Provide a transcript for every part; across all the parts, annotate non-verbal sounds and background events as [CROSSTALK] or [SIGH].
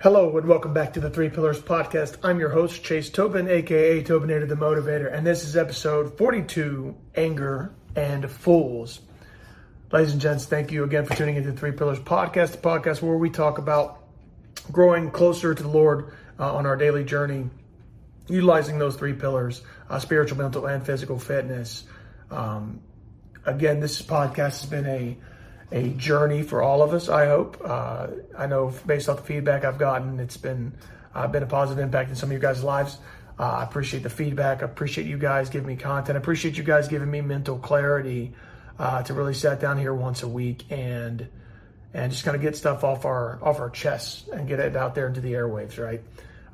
Hello and welcome back to the Three Pillars Podcast. I'm your host, Chase Tobin, aka Tobinator the Motivator, and this is episode 42 Anger and Fools. Ladies and gents, thank you again for tuning into the Three Pillars Podcast, the podcast where we talk about growing closer to the Lord uh, on our daily journey, utilizing those three pillars uh, spiritual, mental, and physical fitness. Um, again, this podcast has been a a journey for all of us. I hope. Uh, I know based off the feedback I've gotten, it's been uh, been a positive impact in some of you guys' lives. Uh, I appreciate the feedback. I appreciate you guys giving me content. I appreciate you guys giving me mental clarity uh, to really sit down here once a week and and just kind of get stuff off our off our chests and get it out there into the airwaves. Right.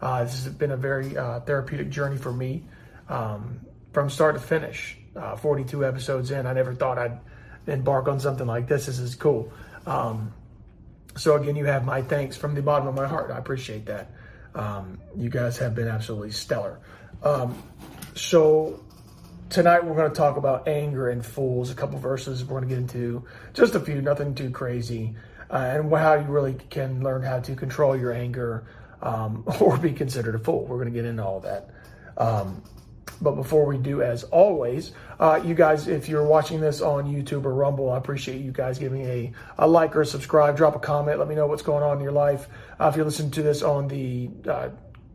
Uh, this has been a very uh, therapeutic journey for me um, from start to finish. 42 episodes in, I never thought I'd embark on something like this. This is cool. Um, so again, you have my thanks from the bottom of my heart. I appreciate that. Um, you guys have been absolutely stellar. Um, so tonight we're going to talk about anger and fools. A couple verses we're going to get into, just a few, nothing too crazy, uh, and how you really can learn how to control your anger um, [LAUGHS] or be considered a fool. We're going to get into all that. But before we do, as always, uh, you guys, if you're watching this on YouTube or Rumble, I appreciate you guys giving a, a like or a subscribe. Drop a comment. Let me know what's going on in your life. Uh, if you're listening to this on the uh,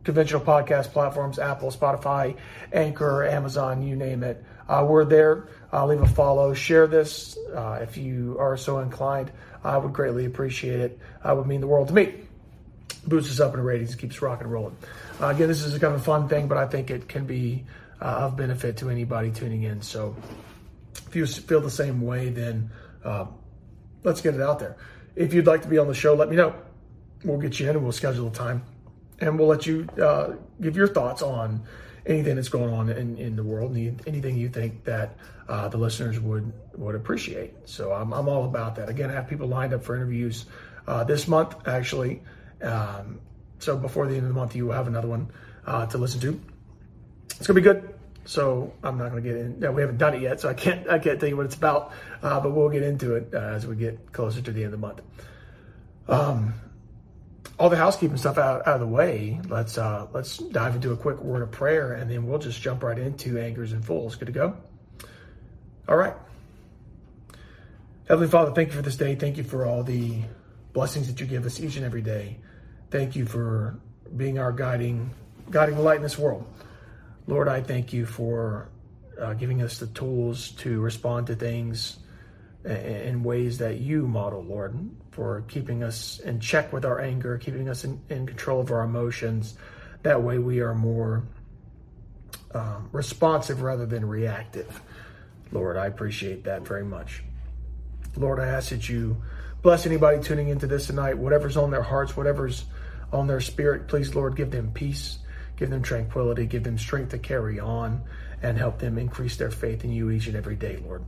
conventional podcast platforms, Apple, Spotify, Anchor, Amazon, you name it, uh, we're there. Uh, leave a follow. Share this uh, if you are so inclined. I would greatly appreciate it. It would mean the world to me. Boosts us up in ratings, keeps rocking and rolling. again, this is a kind of a fun thing, but I think it can be uh, of benefit to anybody tuning in. So if you feel the same way, then uh, let's get it out there. If you'd like to be on the show, let me know. We'll get you in and we'll schedule a time. And we'll let you uh, give your thoughts on anything that's going on in, in the world, anything you think that uh, the listeners would would appreciate. So I'm, I'm all about that. Again, I have people lined up for interviews uh, this month, actually. Um, so before the end of the month, you will have another one uh, to listen to it's gonna be good. So I'm not gonna get in. Yeah, we haven't done it yet, so I can't I can't tell you what it's about. Uh, but we'll get into it uh, as we get closer to the end of the month. Um, all the housekeeping stuff out, out of the way. Let's uh, let's dive into a quick word of prayer, and then we'll just jump right into anchors and fools. Good to go. All right. Heavenly Father, thank you for this day. Thank you for all the blessings that you give us each and every day. Thank you for being our guiding guiding light in this world. Lord, I thank you for uh, giving us the tools to respond to things in ways that you model, Lord, for keeping us in check with our anger, keeping us in, in control of our emotions. That way we are more um, responsive rather than reactive. Lord, I appreciate that very much. Lord, I ask that you bless anybody tuning into this tonight, whatever's on their hearts, whatever's on their spirit. Please, Lord, give them peace give them tranquility, give them strength to carry on, and help them increase their faith in you each and every day, Lord.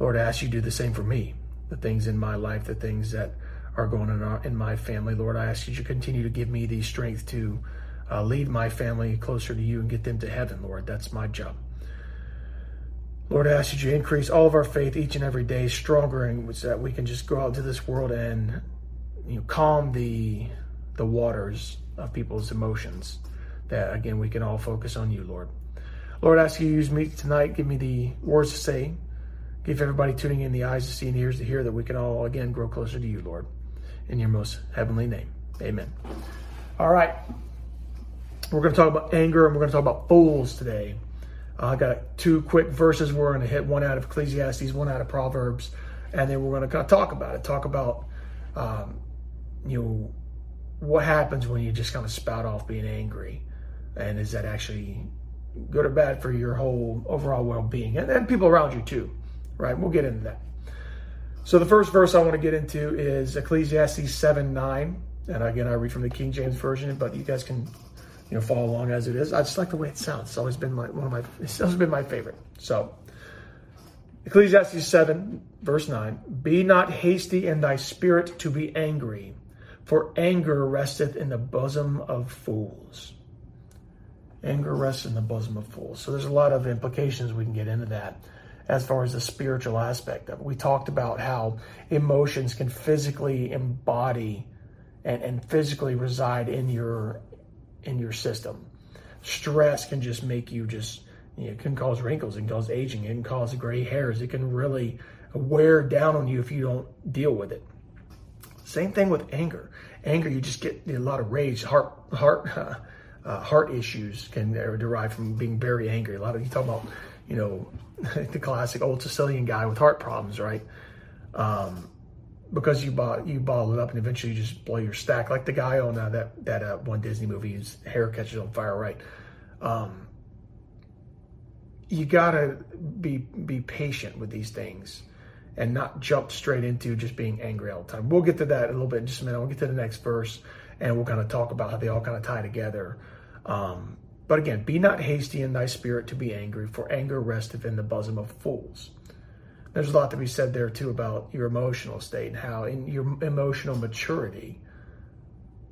Lord, I ask you to do the same for me. The things in my life, the things that are going on in, in my family, Lord, I ask you to continue to give me the strength to uh, lead my family closer to you and get them to heaven, Lord. That's my job. Lord, I ask you to increase all of our faith each and every day, stronger, and so that we can just go out into this world and you know calm the the waters of people's emotions that again we can all focus on you, Lord. Lord, I ask you to use me tonight. Give me the words to say. Give everybody tuning in the eyes to see and ears to hear that we can all again grow closer to you, Lord. In your most heavenly name. Amen. All right. We're going to talk about anger and we're going to talk about fools today. Uh, I got two quick verses. We're going to hit one out of Ecclesiastes, one out of Proverbs, and then we're going to kind of talk about it. Talk about, um, you know, what happens when you just kind of spout off being angry and is that actually good or bad for your whole overall well-being? And, and people around you too right? We'll get into that. So the first verse i want to get into is ecclesiastes 7 9 and again i read from the king james version but you guys can you know follow along as it is. I just like the way it sounds. It's always been my one of my it's always been my favorite. So ecclesiastes 7 verse 9 be not hasty in thy spirit to be angry for anger resteth in the bosom of fools Anger rests in the bosom of fools. So there's a lot of implications we can get into that as far as the spiritual aspect of it. We talked about how emotions can physically embody and, and physically reside in your in your system. Stress can just make you just you know, it can cause wrinkles, it can cause aging, it can cause gray hairs, it can really wear down on you if you don't deal with it. Same thing with anger. Anger, you just get a lot of rage, heart, heart, [LAUGHS] uh, uh, heart issues can derive from being very angry. A lot of you talk about, you know, [LAUGHS] the classic old Sicilian guy with heart problems, right? Um, because you bought you bottle it up and eventually you just blow your stack, like the guy on uh, that that uh, one Disney movie, his hair catches on fire, right? Um, you gotta be be patient with these things and not jump straight into just being angry all the time. We'll get to that a little bit in just a minute. We'll get to the next verse and we'll kind of talk about how they all kind of tie together. Um, but again, be not hasty in thy spirit to be angry, for anger resteth in the bosom of fools. There's a lot to be said there too about your emotional state and how in your emotional maturity.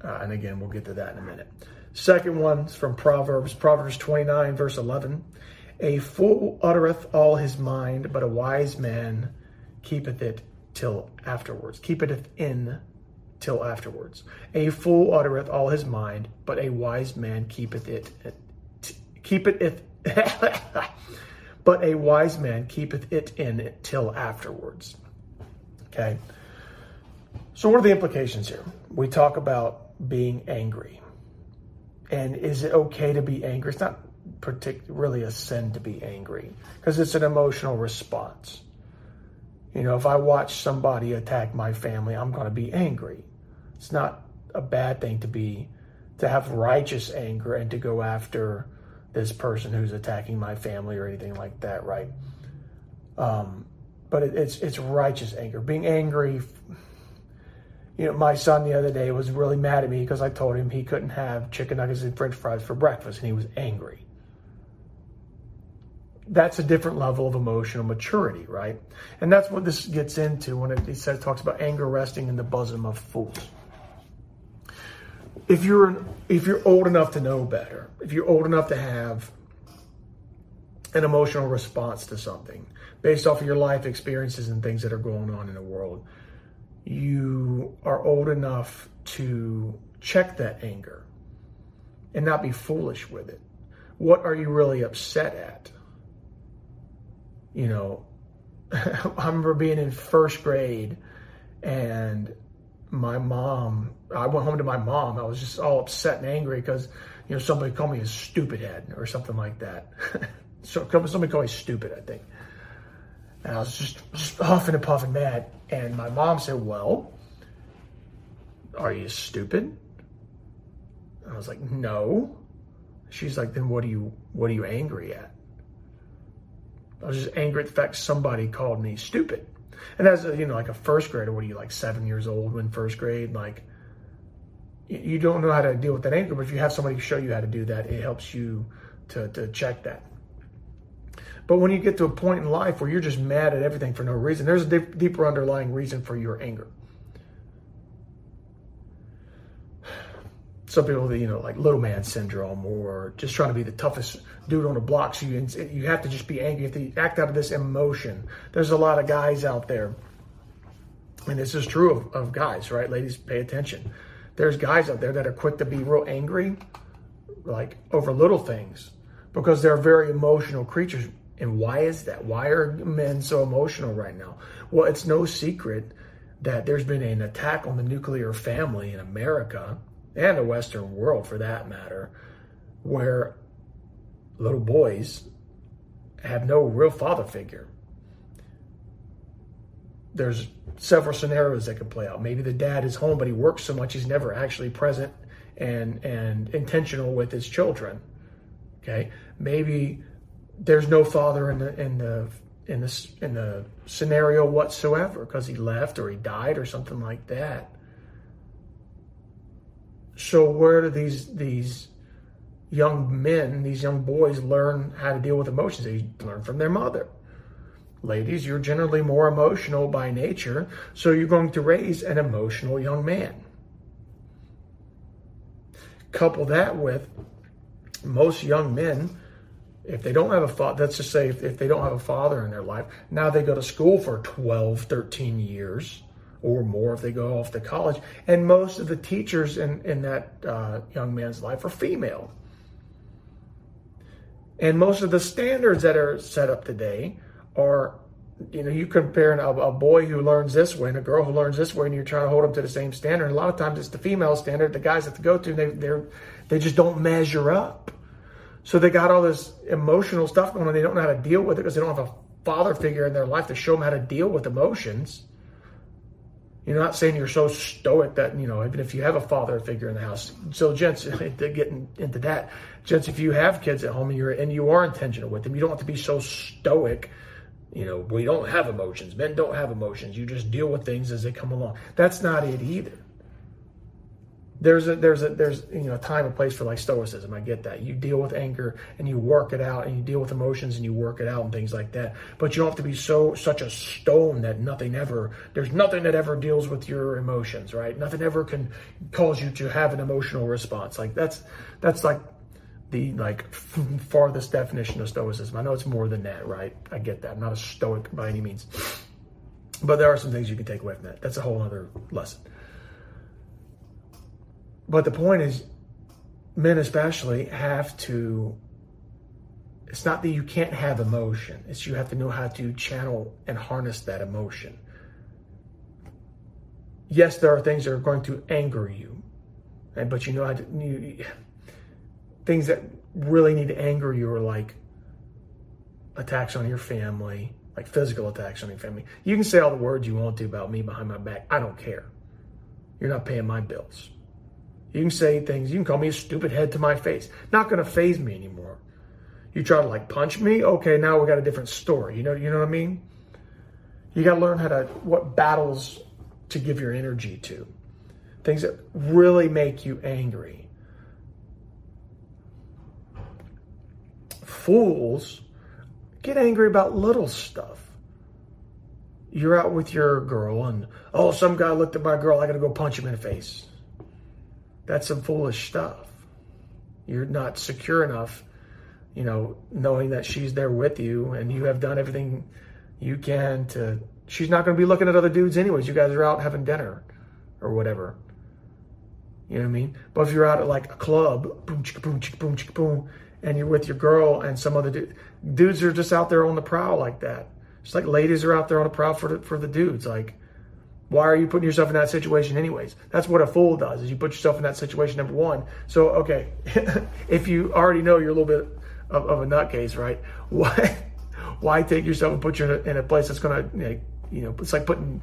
Uh, and again, we'll get to that in a minute. Second one's from Proverbs, Proverbs 29, verse 11. A fool uttereth all his mind, but a wise man keepeth it till afterwards. Keepeth it in till afterwards. A fool uttereth all his mind, but a wise man keepeth it keepeth it if. [LAUGHS] but a wise man keepeth it in till afterwards. Okay. So what are the implications here? We talk about being angry. And is it okay to be angry? It's not particularly a sin to be angry because it's an emotional response. You know, if I watch somebody attack my family, I'm going to be angry. It's not a bad thing to be to have righteous anger and to go after this person who's attacking my family or anything like that, right? Um, but it, it's it's righteous anger. Being angry, you know, my son the other day was really mad at me because I told him he couldn't have chicken nuggets and French fries for breakfast, and he was angry that's a different level of emotional maturity, right? And that's what this gets into when it, it says talks about anger resting in the bosom of fools. If you're if you're old enough to know better, if you're old enough to have an emotional response to something based off of your life experiences and things that are going on in the world, you are old enough to check that anger and not be foolish with it. What are you really upset at? you know, [LAUGHS] I remember being in first grade and my mom, I went home to my mom. I was just all upset and angry because, you know, somebody called me a stupid head or something like that. [LAUGHS] so somebody called me stupid, I think. And I was just, just huffing and puffing mad. And my mom said, well, are you stupid? I was like, no. She's like, then what are you, what are you angry at? I was just angry at the fact somebody called me stupid. And as a, you know, like a first grader, what are you like seven years old when first grade? Like, you don't know how to deal with that anger, but if you have somebody to show you how to do that, it helps you to, to check that. But when you get to a point in life where you're just mad at everything for no reason, there's a deep, deeper underlying reason for your anger. some people, you know, like little man syndrome or just trying to be the toughest dude on the block. So you, you have to just be angry. You have to act out of this emotion. There's a lot of guys out there, and this is true of, of guys, right? Ladies, pay attention. There's guys out there that are quick to be real angry, like over little things, because they're very emotional creatures. And why is that? Why are men so emotional right now? Well, it's no secret that there's been an attack on the nuclear family in America and the Western world for that matter, where little boys have no real father figure. There's several scenarios that could play out. Maybe the dad is home, but he works so much he's never actually present and and intentional with his children. Okay, maybe there's no father in the in the in the in the scenario whatsoever because he left or he died or something like that. So where do these these young men, these young boys learn how to deal with emotions? They learn from their mother. Ladies, you're generally more emotional by nature, so you're going to raise an emotional young man. Couple that with most young men, if they don't have a father, let's just say if, if they don't have a father in their life, now they go to school for 12, 13 years or more if they go off to college. And most of the teachers in, in that uh, young man's life are female. And most of the standards that are set up today are, you know, you compare a, a boy who learns this way and a girl who learns this way, and you're trying to hold them to the same standard. And a lot of times it's the female standard. The guys have to go to, they they're they just don't measure up. So they got all this emotional stuff going on. They don't know how to deal with it because they don't have a father figure in their life to show them how to deal with emotions. You're not saying you're so stoic that, you know, even if you have a father figure in the house. So, gents, [LAUGHS] getting into that, gents, if you have kids at home and you're and you are intentional with them, you don't have to be so stoic. You know, we don't have emotions. Men don't have emotions. You just deal with things as they come along. That's not it either there's a there's a there's you know a time and place for like stoicism. I get that. You deal with anger and you work it out, and you deal with emotions and you work it out and things like that. But you don't have to be so such a stone that nothing ever there's nothing that ever deals with your emotions, right? Nothing ever can cause you to have an emotional response. Like that's that's like the like [LAUGHS] farthest definition of stoicism. I know it's more than that, right? I get that. I'm not a stoic by any means. But there are some things you can take away from that. That's a whole other lesson. But the point is, men especially have to. It's not that you can't have emotion, it's you have to know how to channel and harness that emotion. Yes, there are things that are going to anger you, but you know how to. You, things that really need to anger you are like attacks on your family, like physical attacks on your family. You can say all the words you want to about me behind my back. I don't care. You're not paying my bills. You can say things, you can call me a stupid head to my face. Not gonna faze me anymore. You try to like punch me, okay, now we got a different story. You know, you know what I mean? You gotta learn how to what battles to give your energy to. Things that really make you angry. Fools get angry about little stuff. You're out with your girl and oh some guy looked at my girl, I gotta go punch him in the face. That's some foolish stuff. You're not secure enough, you know, knowing that she's there with you and you have done everything you can to. She's not going to be looking at other dudes anyways. You guys are out having dinner or whatever. You know what I mean? But if you're out at like a club, boom, chicka, boom, chicka, boom, chicka, boom, and you're with your girl and some other dude, dudes are just out there on the prowl like that. It's like ladies are out there on the prowl for the, for the dudes. Like, why are you putting yourself in that situation anyways? That's what a fool does, is you put yourself in that situation, number one. So, okay, [LAUGHS] if you already know you're a little bit of, of a nutcase, right? [LAUGHS] Why, why take yourself and put you in a, in a place that's going to, you know, it's like putting,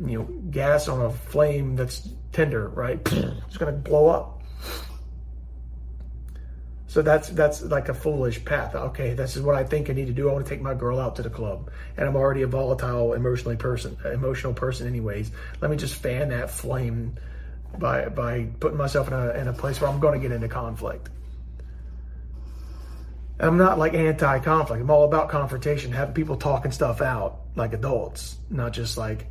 you know, gas on a flame that's tender, right? [SNIFFS] It's going to blow up. So that's that's like a foolish path. Okay, this is what I think I need to do. I want to take my girl out to the club, and I'm already a volatile, emotionally person, emotional person, anyways. Let me just fan that flame by by putting myself in a in a place where I'm going to get into conflict. I'm not like anti-conflict. I'm all about confrontation, having people talking stuff out like adults, not just like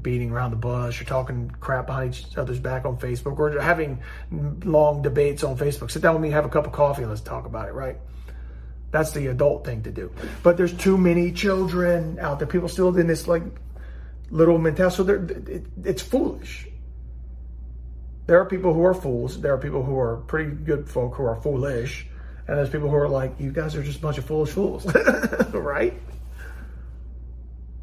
beating around the bush or talking crap behind each other's back on Facebook or having long debates on Facebook. Sit down with me, have a cup of coffee, let's talk about it, right? That's the adult thing to do. But there's too many children out there. People still in this like little mentality. So it, it's foolish. There are people who are fools. There are people who are pretty good folk who are foolish. And there's people who are like, you guys are just a bunch of foolish fools, [LAUGHS] right?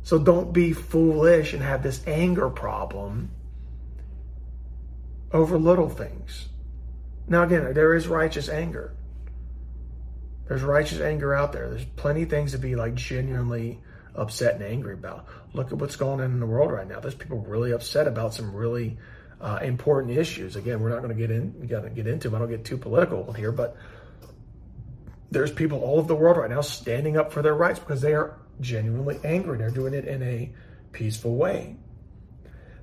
So don't be foolish and have this anger problem over little things. Now, again, there is righteous anger. There's righteous anger out there. There's plenty of things to be like genuinely upset and angry about. Look at what's going on in the world right now. There's people really upset about some really uh, important issues. Again, we're not going to get in. We got to get into them. I don't get too political here, but there's people all over the world right now standing up for their rights because they are genuinely angry. They're doing it in a peaceful way.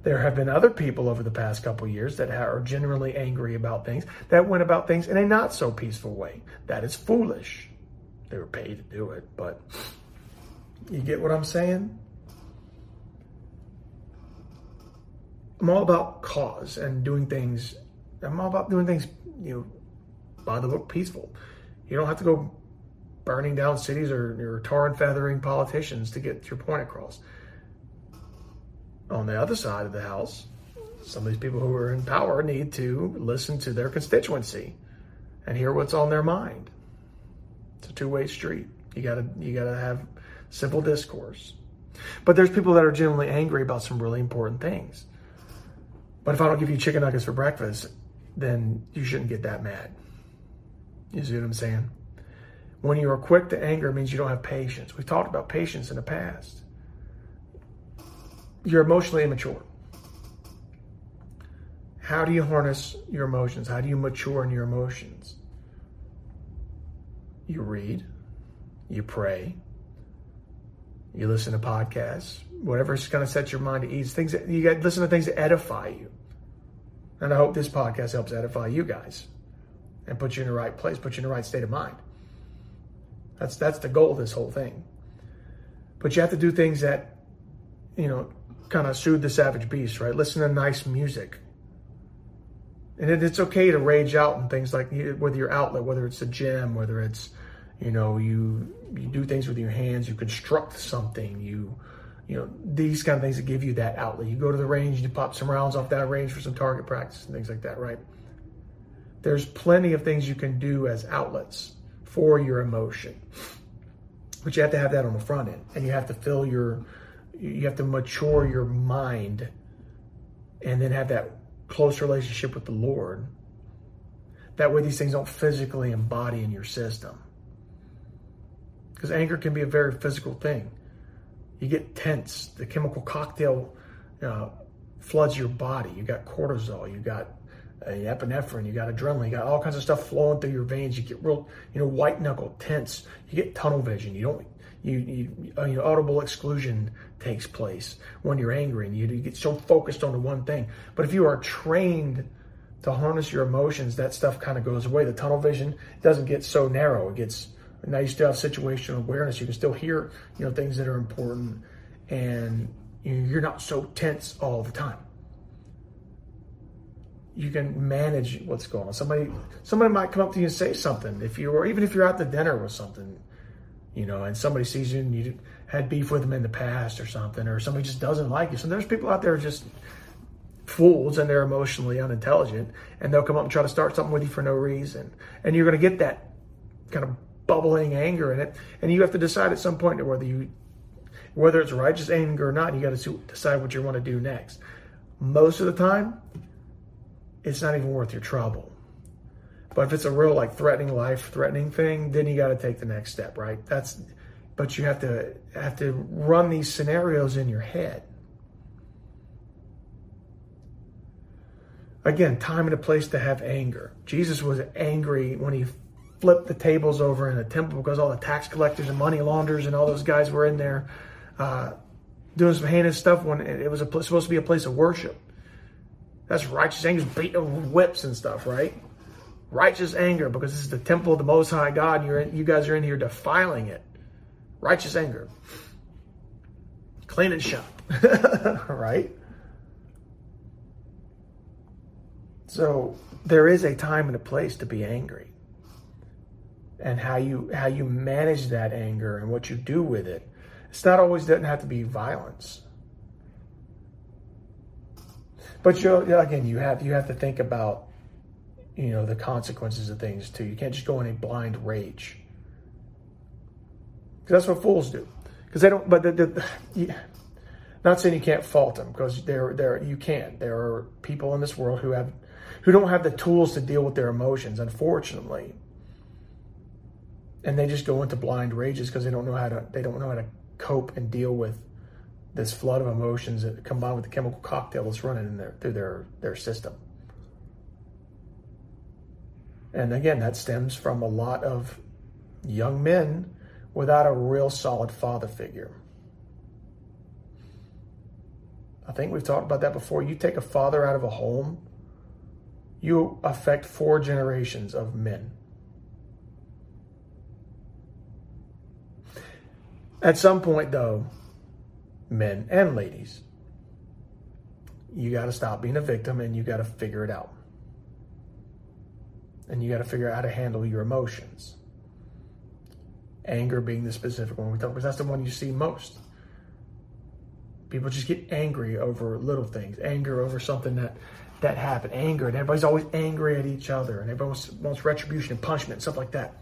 There have been other people over the past couple years that are genuinely angry about things that went about things in a not so peaceful way. That is foolish. They were paid to do it, but you get what I'm saying? I'm all about cause and doing things. I'm all about doing things, you know, by the book, peaceful. You don't have to go burning down cities or, or tar and feathering politicians to get your point across. on the other side of the house, some of these people who are in power need to listen to their constituency and hear what's on their mind. It's a two-way street. You gotta you gotta have simple discourse. But there's people that are genuinely angry about some really important things. But if I don't give you chicken nuggets for breakfast, then you shouldn't get that mad. You see what I'm saying? When you are quick to anger, means you don't have patience. We've talked about patience in the past. You're emotionally immature. How do you harness your emotions? How do you mature in your emotions? You read, you pray, you listen to podcasts, whatever's going to set your mind at ease. Things that you got listen to things that edify you. And I hope this podcast helps edify you guys and put you in the right place, put you in the right state of mind. That's that's the goal of this whole thing. But you have to do things that, you know, kind of soothe the savage beast, right? Listen to nice music. And it's okay to rage out and things like whether your outlet, whether it's a gym, whether it's, you know, you you do things with your hands, you construct something, you you know, these kind of things that give you that outlet. You go to the range you pop some rounds off that range for some target practice and things like that, right? There's plenty of things you can do as outlets for your emotion. But you have to have that on the front end and you have to fill your you have to mature your mind and then have that close relationship with the Lord. That way these things don't physically embody in your system. Because anger can be a very physical thing. You get tense. The chemical cocktail uh, floods your body. You got cortisol. You got epinephrine. You got adrenaline. You got all kinds of stuff flowing through your veins. You get real, you know, white knuckle, tense. You get tunnel vision. You don't you, you, uh, you know, audible exclusion takes place when you're angry and you, you get so focused on the one thing. But if you are trained to harness your emotions, that stuff kind of goes away. The tunnel vision doesn't get so narrow. It gets now you still have situational awareness. You can still hear, you know, things that are important, and you're not so tense all the time. You can manage what's going on. Somebody, somebody might come up to you and say something. If you, or even if you're out to dinner with something, you know, and somebody sees you and you had beef with them in the past or something, or somebody just doesn't like you. So there's people out there just fools and they're emotionally unintelligent and they'll come up and try to start something with you for no reason. And you're going to get that kind of bubbling anger in it. And you have to decide at some point whether you, whether it's righteous anger or not, you got to decide what you want to do next. Most of the time, it's not even worth your trouble. But if it's a real like threatening life threatening thing, then you got to take the next step, right? That's but you have to have to run these scenarios in your head. Again, time and a place to have anger. Jesus was angry when he flipped the tables over in the temple because all the tax collectors and money launderers and all those guys were in there uh, doing some heinous stuff when it was a, supposed to be a place of worship. That's righteous anger, beating whips and stuff, right? Righteous anger because this is the temple of the Most High God. You're in, you guys are in here defiling it. Righteous anger. Clean and shop, [LAUGHS] right? So there is a time and a place to be angry. And how you how you manage that anger and what you do with it. It's not always doesn't have to be violence. But you again, you have you have to think about you know the consequences of things too. You can't just go in a blind rage because that's what fools do. Because they don't. But the, the, the, not saying you can't fault them because there there you can. There are people in this world who have who don't have the tools to deal with their emotions, unfortunately, and they just go into blind rages because they don't know how to they don't know how to cope and deal with this flood of emotions that combined with the chemical cocktail that's running in their through their their system. And again, that stems from a lot of young men without a real solid father figure. I think we've talked about that before. You take a father out of a home, you affect four generations of men. At some point, though, men and ladies, you got to stop being a victim and you got to figure it out and you got to figure out how to handle your emotions. Anger being the specific one we talk because that's the one you see most. People just get angry over little things, anger over something that that happened, anger, and everybody's always angry at each other, and everybody wants, wants retribution and punishment and stuff like that.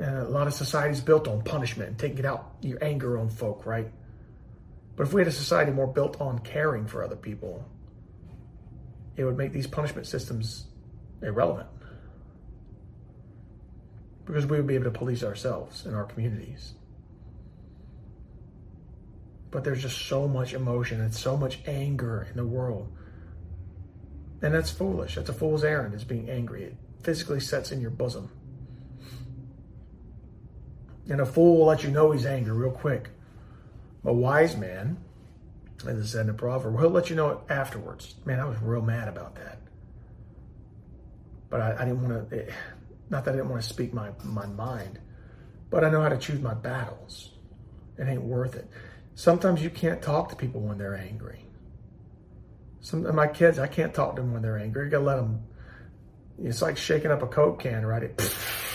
A lot of society is built on punishment and taking it out your anger on folk, right? But if we had a society more built on caring for other people, it would make these punishment systems irrelevant. Because we would be able to police ourselves in our communities. But there's just so much emotion and so much anger in the world. And that's foolish. That's a fool's errand, is being angry. It physically sets in your bosom. And a fool will let you know he's angry real quick. A wise man, as it said in the proverb, he'll let you know it afterwards. Man, I was real mad about that. But I, I didn't want to, eh, not that I didn't want to speak my, my mind, but I know how to choose my battles. It ain't worth it. Sometimes you can't talk to people when they're angry. Some of my kids, I can't talk to them when they're angry. You gotta let them. It's like shaking up a Coke can, right? It, [LAUGHS]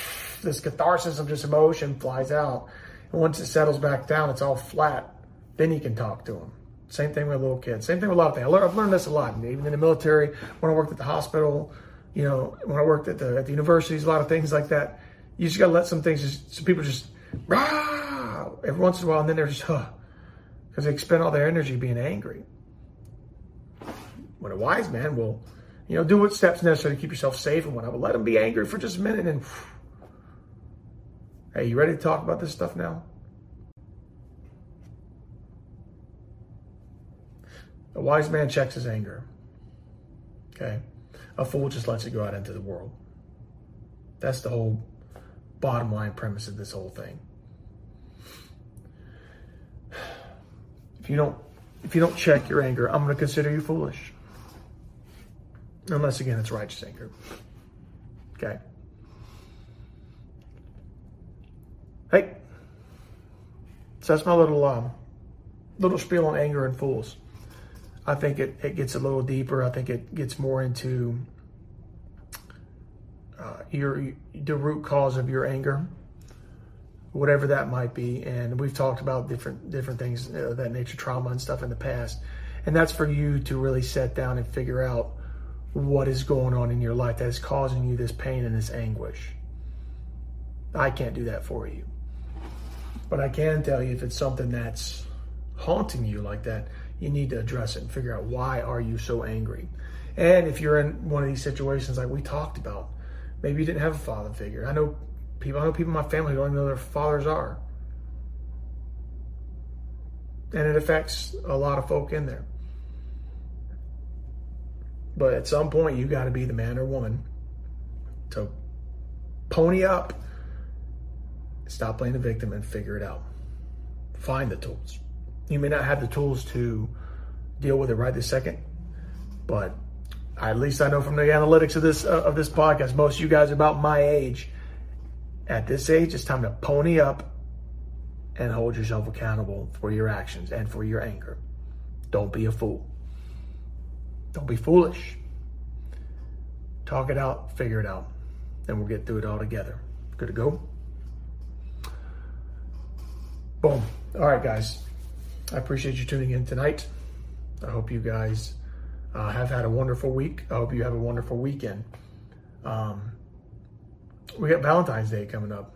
this catharsis of just emotion flies out, and once it settles back down, it's all flat. Then you can talk to them. Same thing with little kids. Same thing with a lot of things. I've learned this a lot, even in the military. When I worked at the hospital, you know, when I worked at the at the universities, a lot of things like that. You just gotta let some things. Just, some people just rah every once in a while, and then they're just huh because they expend all their energy being angry. When a wise man will, you know, do what steps necessary to keep yourself safe and whatever. Let them be angry for just a minute and, hey, you ready to talk about this stuff now? A wise man checks his anger. Okay. A fool just lets it go out into the world. That's the whole bottom line premise of this whole thing. If you don't if you don't check your anger, I'm going to consider you foolish. Unless again it's righteous anger. Okay. Hey. So that's my little um, little spiel on anger and fools. I think it, it gets a little deeper. I think it gets more into uh, your the root cause of your anger whatever that might be. And we've talked about different different things uh, that nature, trauma and stuff in the past. And that's for you to really set down and figure out what is going on in your life that is causing you this pain and this anguish. I can't do that for you. But I can tell you if it's something that's haunting you like that, you need to address it and figure out why are you so angry. And if you're in one of these situations like we talked about, maybe you didn't have a father figure. I know People, I know people in my family who don't even know their fathers are. And it affects a lot of folk in there. But at some point, you got to be the man or woman to pony up, stop playing the victim, and figure it out. Find the tools. You may not have the tools to deal with it right this second, but at least I know from the analytics of this uh, of this podcast, most of you guys are about my age at this age, it's time to pony up and hold yourself accountable for your actions and for your anger. Don't be a fool. Don't be foolish. Talk it out, figure it out, and we'll get through it all together. Good to go? Boom. All right, guys. I appreciate you tuning in tonight. I hope you guys uh, have had a wonderful week. I hope you have a wonderful weekend. Um, we got Valentine's Day coming up.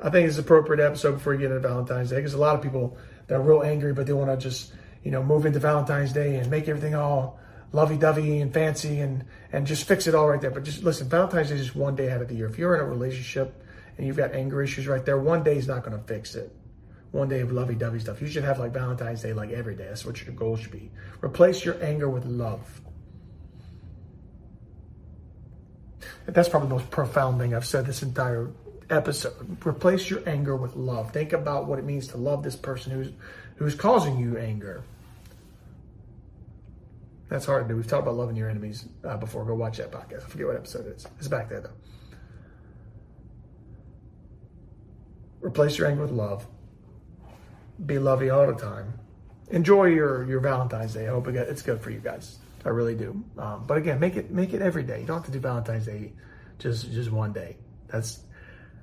I think it's an appropriate episode before we get into Valentine's Day because a lot of people they're real angry, but they want to just you know move into Valentine's Day and make everything all lovey-dovey and fancy and and just fix it all right there. But just listen, Valentine's Day is just one day out of the year. If you're in a relationship and you've got anger issues right there, one day is not going to fix it. One day of lovey-dovey stuff. You should have like Valentine's Day like every day. That's what your goal should be. Replace your anger with love. That's probably the most profound thing I've said this entire episode. Replace your anger with love. Think about what it means to love this person who's who's causing you anger. That's hard to do. We've talked about loving your enemies uh, before. Go watch that podcast. I forget what episode it is. It's back there though. Replace your anger with love. Be lovey all the time. Enjoy your your Valentine's Day. I hope it's good for you guys. I really do. Um, but again, make it make it every day. You don't have to do Valentine's Day just just one day. That's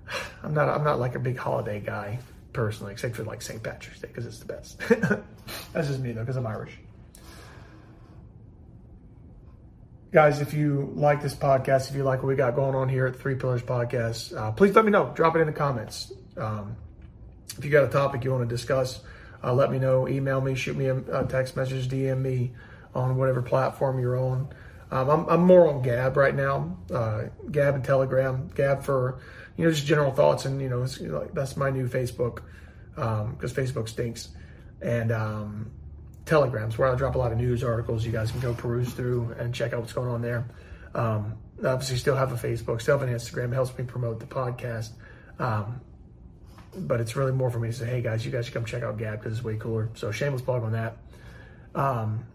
[SIGHS] I'm not I'm not like a big holiday guy. personally, except for like St. Patrick's Day because it's the best. [LAUGHS] That's just me though, because I'm Irish. Guys, if you like this podcast, if you like what we got going on here at Three Pillars Podcast, uh, please let me know. Drop it in the comments. Um, if you got a topic you want to discuss, uh, let me know. Email me, shoot me a, a, text message, DM me on whatever platform you're on. Um, I'm, I'm, more on Gab right now, uh, Gab and Telegram. Gab for you know just general thoughts, and you know, like that's my new Facebook because um, Facebook stinks, and um, Telegrams where I drop a lot of news articles. You guys can go peruse through and check out what's going on there. Um, obviously, still have a Facebook, still have an Instagram. It helps me promote the podcast. Um, but it's really more for me to say, hey guys, you guys should come check out Gab because it's way cooler. So shameless plug on that. Um,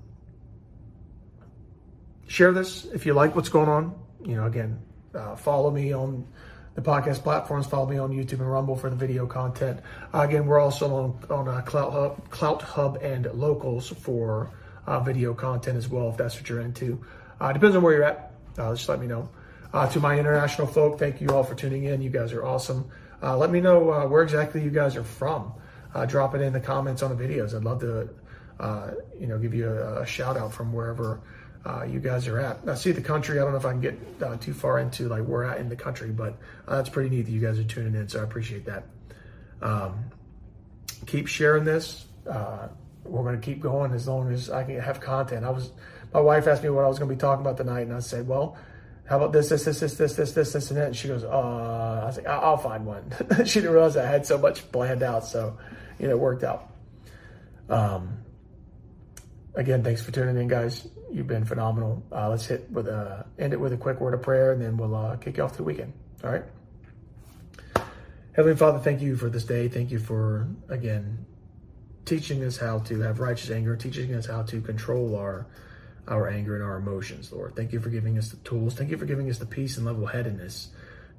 share this if you like what's going on. You know, again, uh, follow me on the podcast platforms. Follow me on YouTube and Rumble for the video content. Uh, again, we're also on on uh, CloutHub, Clout Hub, and Locals for uh, video content as well. If that's what you're into, uh, depends on where you're at. Uh, just let me know. To my international folk, thank you all for tuning in. You guys are awesome. Let me know where exactly you guys are from. drop it in the comments on the videos. I'd love to, you know, give you a, a shout out from wherever uh, you guys are at. I see the country. I don't know if I can get uh, too far into like where at in the country, but uh, that's pretty neat that you guys are tuning in. So I appreciate that. Um, keep sharing this. Uh, we're going to keep going as long as I can have content. I was, my wife asked me what I was going to be talking about tonight, and I said, well, how about this, this, this, this, this, this, this, this, and that? And she goes, uh, I was like, I'll find one. [LAUGHS] she didn't realize I had so much planned out, so you know, it worked out. Um, again, thanks for tuning in, guys. You've been phenomenal. Uh, let's hit with a end it with a quick word of prayer, and then we'll uh, kick you off to the weekend. All right. Heavenly Father, thank you for this day. Thank you for again teaching us how to have righteous anger, teaching us how to control our our anger and our emotions, Lord. Thank you for giving us the tools. Thank you for giving us the peace and level headedness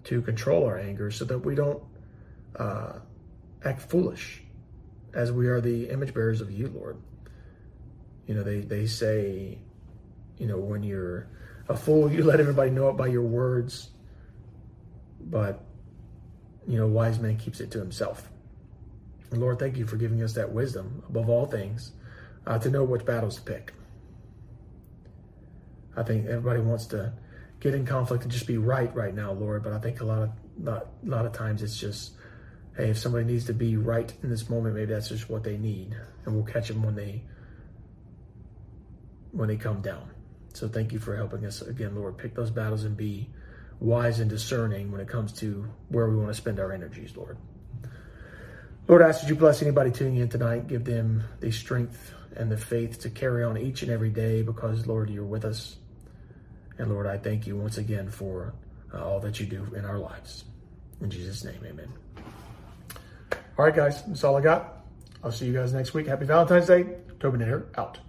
to control our anger so that we don't uh, act foolish as we are the image bearers of you, Lord. You know, they, they say, you know, when you're a fool, [LAUGHS] you let everybody know it by your words. But, you know, wise man keeps it to himself. And Lord, thank you for giving us that wisdom above all things uh, to know which battles to pick. I think everybody wants to get in conflict and just be right right now, Lord. But I think a lot of not, a lot of times it's just, hey, if somebody needs to be right in this moment, maybe that's just what they need, and we'll catch them when they when they come down. So thank you for helping us again, Lord, pick those battles and be wise and discerning when it comes to where we want to spend our energies, Lord. Lord, I ask that you bless anybody tuning in tonight. Give them the strength and the faith to carry on each and every day because, Lord, you're with us. And Lord, I thank you once again for uh, all that you do in our lives. In Jesus' name, amen. All right, guys, that's all I got. I'll see you guys next week. Happy Valentine's Day. Tobin here, out.